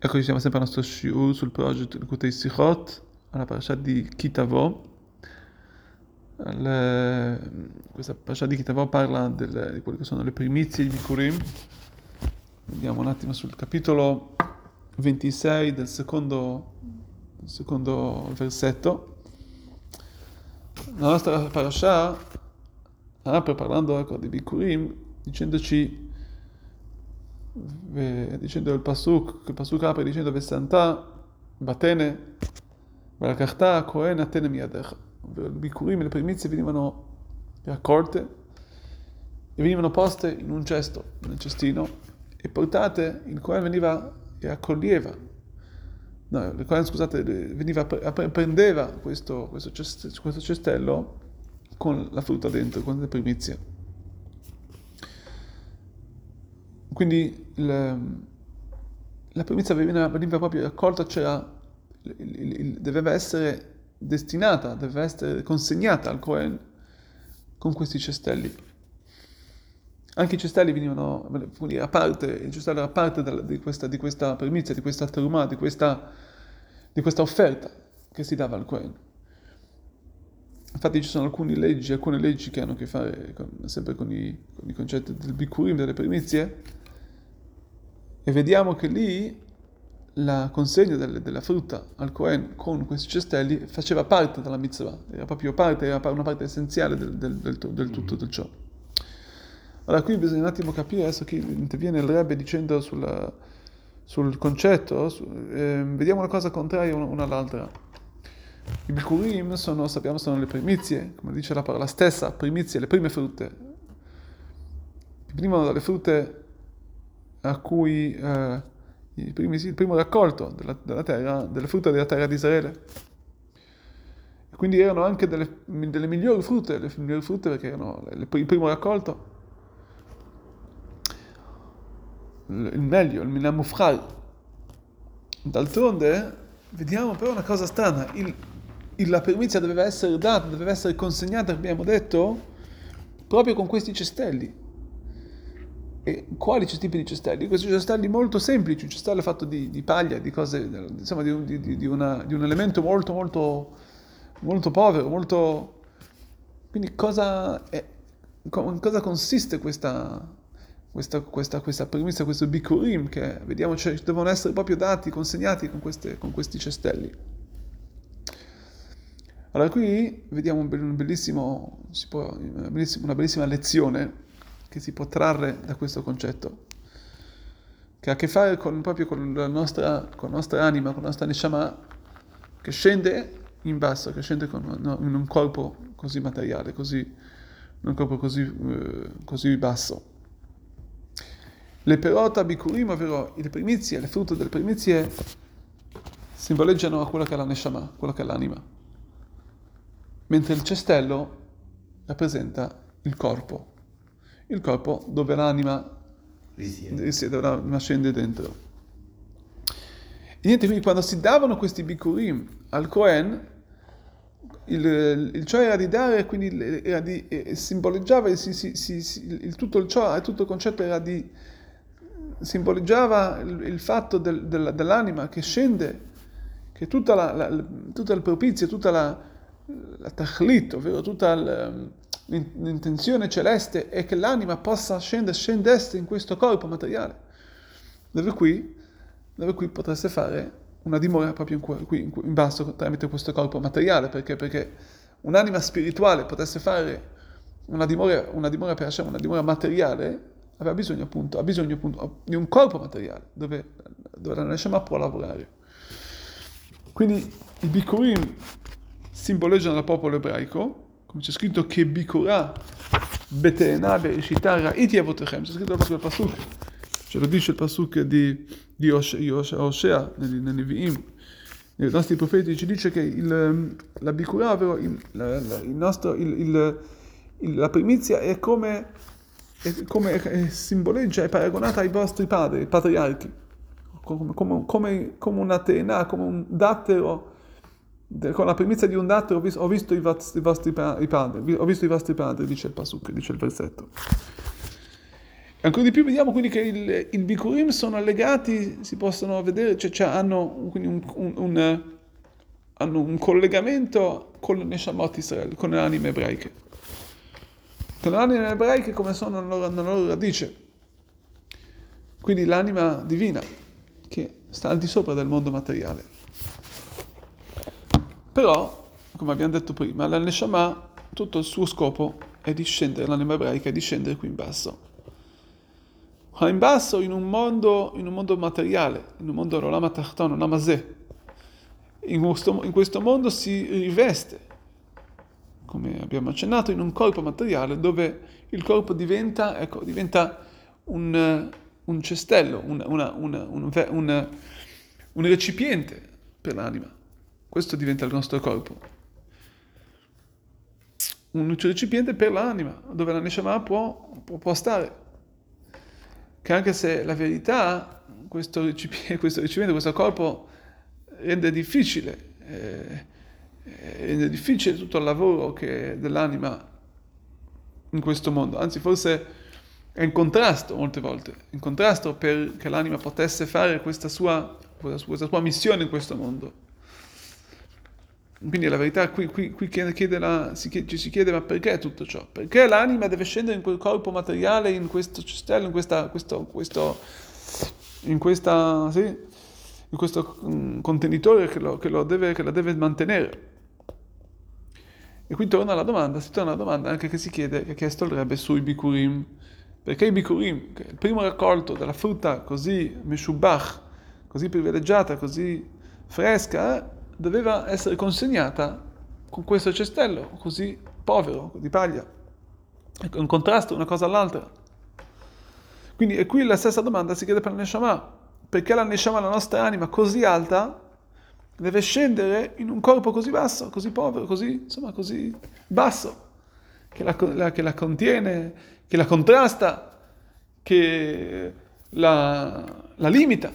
Eccoci, siamo sempre al nostro shiur sul progetto Kutei Sichot, alla parasha di Kitavo. Al, questa parasha di Kitavo parla del, di quelle che sono le primizie di Bikurim. Vediamo un attimo sul capitolo 26 del secondo, del secondo versetto. La nostra parasha apre parlando ecco, di Bikurim, dicendoci dicendo il Pasuk, il Pasuk apre dicendo Vesanta, Batene, Valakachta, Kohen, Atene Miadecha. I bikurim, le primizie venivano raccolte e venivano poste in un cesto, nel cestino, e portate, il Kohen veniva e accoglieva, no, il Kohen, scusate, veniva, prendeva questo, questo cestello con la frutta dentro, con le primizie. Quindi il, la primizia veniva, veniva, proprio raccolta, c'era, doveva essere destinata, doveva essere consegnata al Cohen con questi cestelli. Anche i cestelli venivano a parte, il cestello era parte di questa, di questa primizia, di questa terumà, di questa, di questa offerta che si dava al Cohen. Infatti ci sono alcune leggi, alcune leggi che hanno a che fare con, sempre con i, con i concetti del bikurim, delle primizie, e vediamo che lì la consegna delle, della frutta al Cohen con questi cestelli faceva parte della mitzvah, era proprio parte, era una parte essenziale del, del, del, del tutto del ciò. Allora qui bisogna un attimo capire adesso che interviene il Rebbe dicendo sulla, sul concetto, su, eh, vediamo una cosa contraria una, una all'altra. I bikurim sono, sappiamo, sono le primizie, come dice la parola stessa, primizie, le prime frutte. Venivano dalle frutte a cui eh, primi, il primo raccolto della, della, terra, delle frutta della terra di Israele. Quindi erano anche delle, delle, migliori frutte, le migliori frutte perché erano le, il primo raccolto, il meglio, il minamufchal. D'altronde vediamo però una cosa strana, il, la primizia doveva essere data, doveva essere consegnata, abbiamo detto, proprio con questi cestelli. E quali tipi di cestelli? Questi cestelli molto semplici, un cestello fatto di, di paglia, di cose, insomma, di di, una, di un elemento molto, molto, molto povero, molto... Quindi cosa, è, cosa consiste questa, questa, questa, questa premissa, questo bikurim che vediamo, cioè, devono essere proprio dati, consegnati con, queste, con questi cestelli. Allora qui vediamo un bellissimo, può, una bellissima lezione che si può trarre da questo concetto, che ha a che fare con, proprio con la, nostra, con la nostra anima, con la nostra neshama, che scende in basso, che scende con, no, in un corpo così materiale, così, in un corpo così, eh, così basso. Le perota bikurim, ovvero le primizie, le frutta delle primizie, simboleggiano a quello che è la neshama, quello che è l'anima, mentre il cestello rappresenta il corpo, il corpo dove l'anima risiede, l'anima scende dentro. E niente, quindi quando si davano questi bikurim al Cohen, il, il ciò era di dare, quindi era di, eh, simboleggiava, si, si, si, il, tutto, il ciò, tutto il concetto era di, simboleggiava il, il fatto del, del, dell'anima che scende, che tutta la, la, tutta il propizio, tutta la, la tachlit, ovvero tutta il, l'intenzione celeste è che l'anima possa scendere, scendesse in questo corpo materiale, dove qui, dove qui potreste fare una dimora proprio in, qui, in basso tramite questo corpo materiale, perché, perché un'anima spirituale potesse fare una dimora, una dimora per Hashem, una dimora materiale, aveva bisogno appunto, ha bisogno appunto di un corpo materiale dove, dove la Neshama può lavorare. Quindi i Bikurim simboleggiano il popolo ebraico, come c'è scritto che Bikura Betena Bereshita Ra'iti Avotechem, c'è scritto proprio il Pasuk, ce lo dice il Pasuk di, di Osea nei Nevi'im, nei nostri profeti ci dice che il, la Bikura, ovvero il, il nostro, il, la primizia è come, è come è simboleggia, è paragonata ai vostri padri, i patriarchi, come, come, come, come una tena, come un dattero con la primizia di un dato ho visto, ho visto i, vostri, i, vostri, padri, ho visto i vostri padri, dice il Pasuk, dice il versetto. Ancora di più vediamo quindi che il, il Bikurim sono legati, si possono vedere, cioè, cioè hanno, un, un, un, hanno, un, collegamento con le Neshamot Israel, con le anime ebraiche. Con le anime ebraiche come sono nella loro, nella loro radice. Quindi l'anima divina che sta al di sopra del mondo materiale. Però, come abbiamo detto prima, la tutto il suo scopo è di scendere, l'anima ebraica è di scendere qui in basso ma in basso in un mondo, in un mondo materiale, in un mondo Rolama Tachton, Namazè. In in questo mondo si riveste, come abbiamo accennato, in un corpo materiale dove il corpo diventa, ecco, diventa un, un cestello, un, una, una, un, un recipiente per l'anima. Questo diventa il nostro corpo. Un recipiente per l'anima, dove la Neshama può, può, può stare che anche se la verità, questo recipiente, questo, recipiente, questo corpo rende difficile, eh, rende difficile tutto il lavoro che dell'anima in questo mondo, anzi forse è in contrasto molte volte, in contrasto perché l'anima potesse fare questa sua, questa sua missione in questo mondo. Quindi la verità qui, qui, qui la, si chiede, ci si chiede ma perché tutto ciò? Perché l'anima deve scendere in quel corpo materiale, in questo cestello, in questa, questo, questo, in questa, sì, in questo mm, contenitore che, lo, che, lo deve, che la deve mantenere? E qui torna la domanda, si torna alla domanda anche che si chiede, che ha chiesto il Rebbe sui Bikurim. Perché i Bikurim, il primo raccolto della frutta così meshubach, così privilegiata, così fresca, doveva essere consegnata con questo cestello così povero, di paglia, in contrasto una cosa all'altra. Quindi e qui la stessa domanda si chiede per la Neshama, perché la Neshama, la nostra anima così alta, deve scendere in un corpo così basso, così povero, così, insomma, così basso, che la, la, che la contiene, che la contrasta, che la, la limita.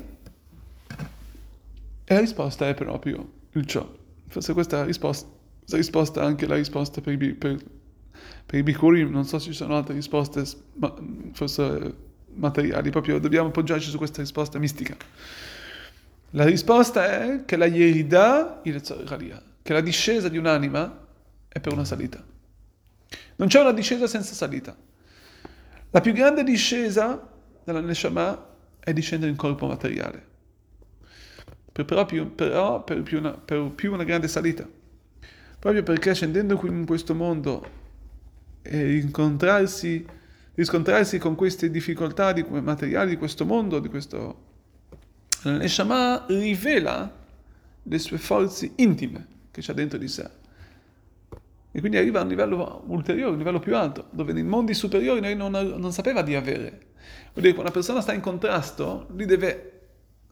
E la risposta è proprio il ciò. Forse questa risposta, questa risposta è anche la risposta per i, per, per i Bikurim, non so se ci sono altre risposte, ma forse materiali, proprio dobbiamo appoggiarci su questa risposta mistica. La risposta è che la Yerida, che la discesa di un'anima è per una salita. Non c'è una discesa senza salita. La più grande discesa della Neshama è discendere in corpo materiale però, più, però per, più una, per più una grande salita. Proprio perché scendendo in questo mondo e incontrarsi, riscontrarsi con queste difficoltà di, materiali di questo mondo, di questo... La rivela le sue forze intime che c'ha dentro di sé. E quindi arriva a un livello ulteriore, un livello più alto, dove nei mondi superiori noi non, non sapeva di avere. Vuol dire che una persona sta in contrasto, lui deve,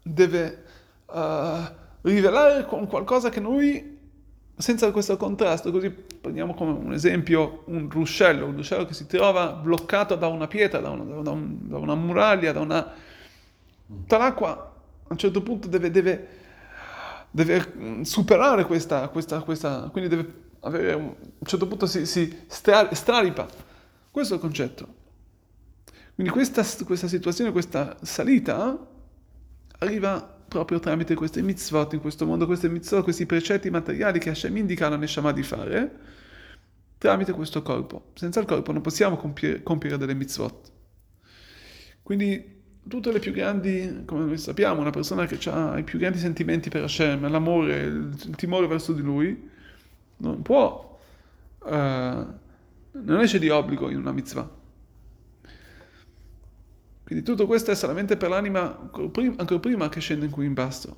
deve uh, rivelare con qualcosa che noi, senza questo contrasto, così prendiamo come un esempio un ruscello, un ruscello che si trova bloccato da una pietra, da una, da un, da una muraglia, da una... Tutta l'acqua a un certo punto deve, deve, deve superare questa, questa, questa, quindi deve avere, a un certo punto si, si straripa. Questo è il concetto. Quindi questa, questa situazione, questa salita arriva proprio tramite queste mitzvot in questo mondo, queste mitzvot, questi precetti materiali che Hashem indica alla Neshama di fare, tramite questo corpo. Senza il corpo non possiamo compiere, compiere delle mitzvot. Quindi tutte le più grandi, come noi sappiamo, una persona che ha i più grandi sentimenti per Hashem, l'amore, il timore verso di lui, non può, uh, non esce di obbligo in una mitzvah. Quindi tutto questo è solamente per l'anima ancora prima, che scende qui in basso.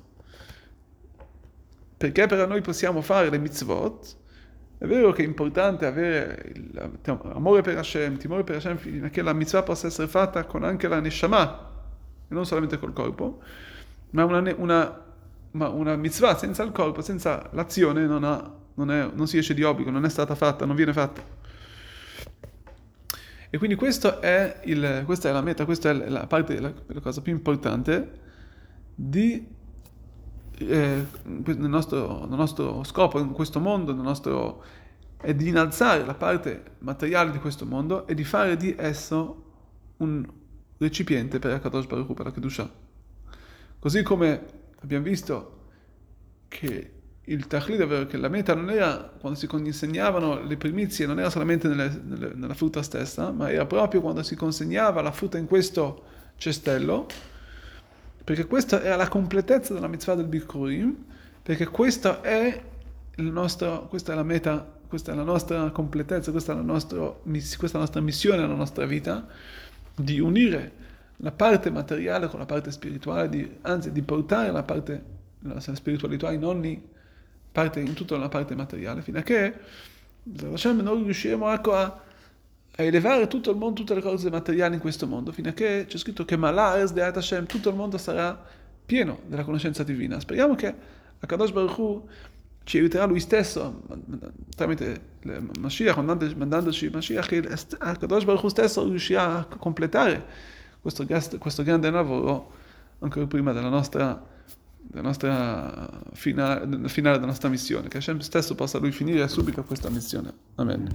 Perché per noi possiamo fare le mitzvot, è vero che è importante avere amore per Hashem, timore per Hashem, finché la mitzvah possa essere fatta con anche la neshama, e non solamente col corpo, ma una, una, ma una mitzvah senza il corpo, senza l'azione, non, ha, non, è, non si esce di obbligo, non è stata fatta, non viene fatta. E quindi è il, questa è la meta, questa è la parte, la, la cosa più importante di, eh, nel, nostro, nel, nostro, scopo in questo mondo, nostro, è di innalzare la parte materiale di questo mondo e di fare di esso un, recipiente per Akadosh Baruch Hu, per la Kedusha. Così come abbiamo visto che il Tachlit, ovvero che la meta non era, quando si consegnavano le primizie, non era solamente nelle, nelle, nella frutta stessa, ma era proprio quando si consegnava la frutta in questo cestello, perché questa era la completezza della mitzvah del Bikurim, perché questa è, nostro, questa è la meta, questa è la nostra completezza, questa è la nostra, questa è la nostra missione nella nostra vita, di unire la parte materiale con la parte spirituale, di, anzi di portare la parte la spiritualità in ogni parte, in tutta la parte materiale, fino a che Hashem, noi riusciremo ecco, a, a, elevare tutto il mondo, tutte le cose materiali in questo mondo, fino a che c'è scritto che Malaz de Hashem, tutto il mondo sarà pieno della conoscenza divina. Speriamo che Akadosh Baruch Hu ci aiuterà lui stesso, tramite Mashiach, mandandoci Mashiach, che Akadosh Baruch Hu stesso riuscirà a completare questo, questo grande lavoro ancora prima della nostra della nostra finale, finale della nostra missione, che Hashem stesso possa lui finire subito questa missione. Amen.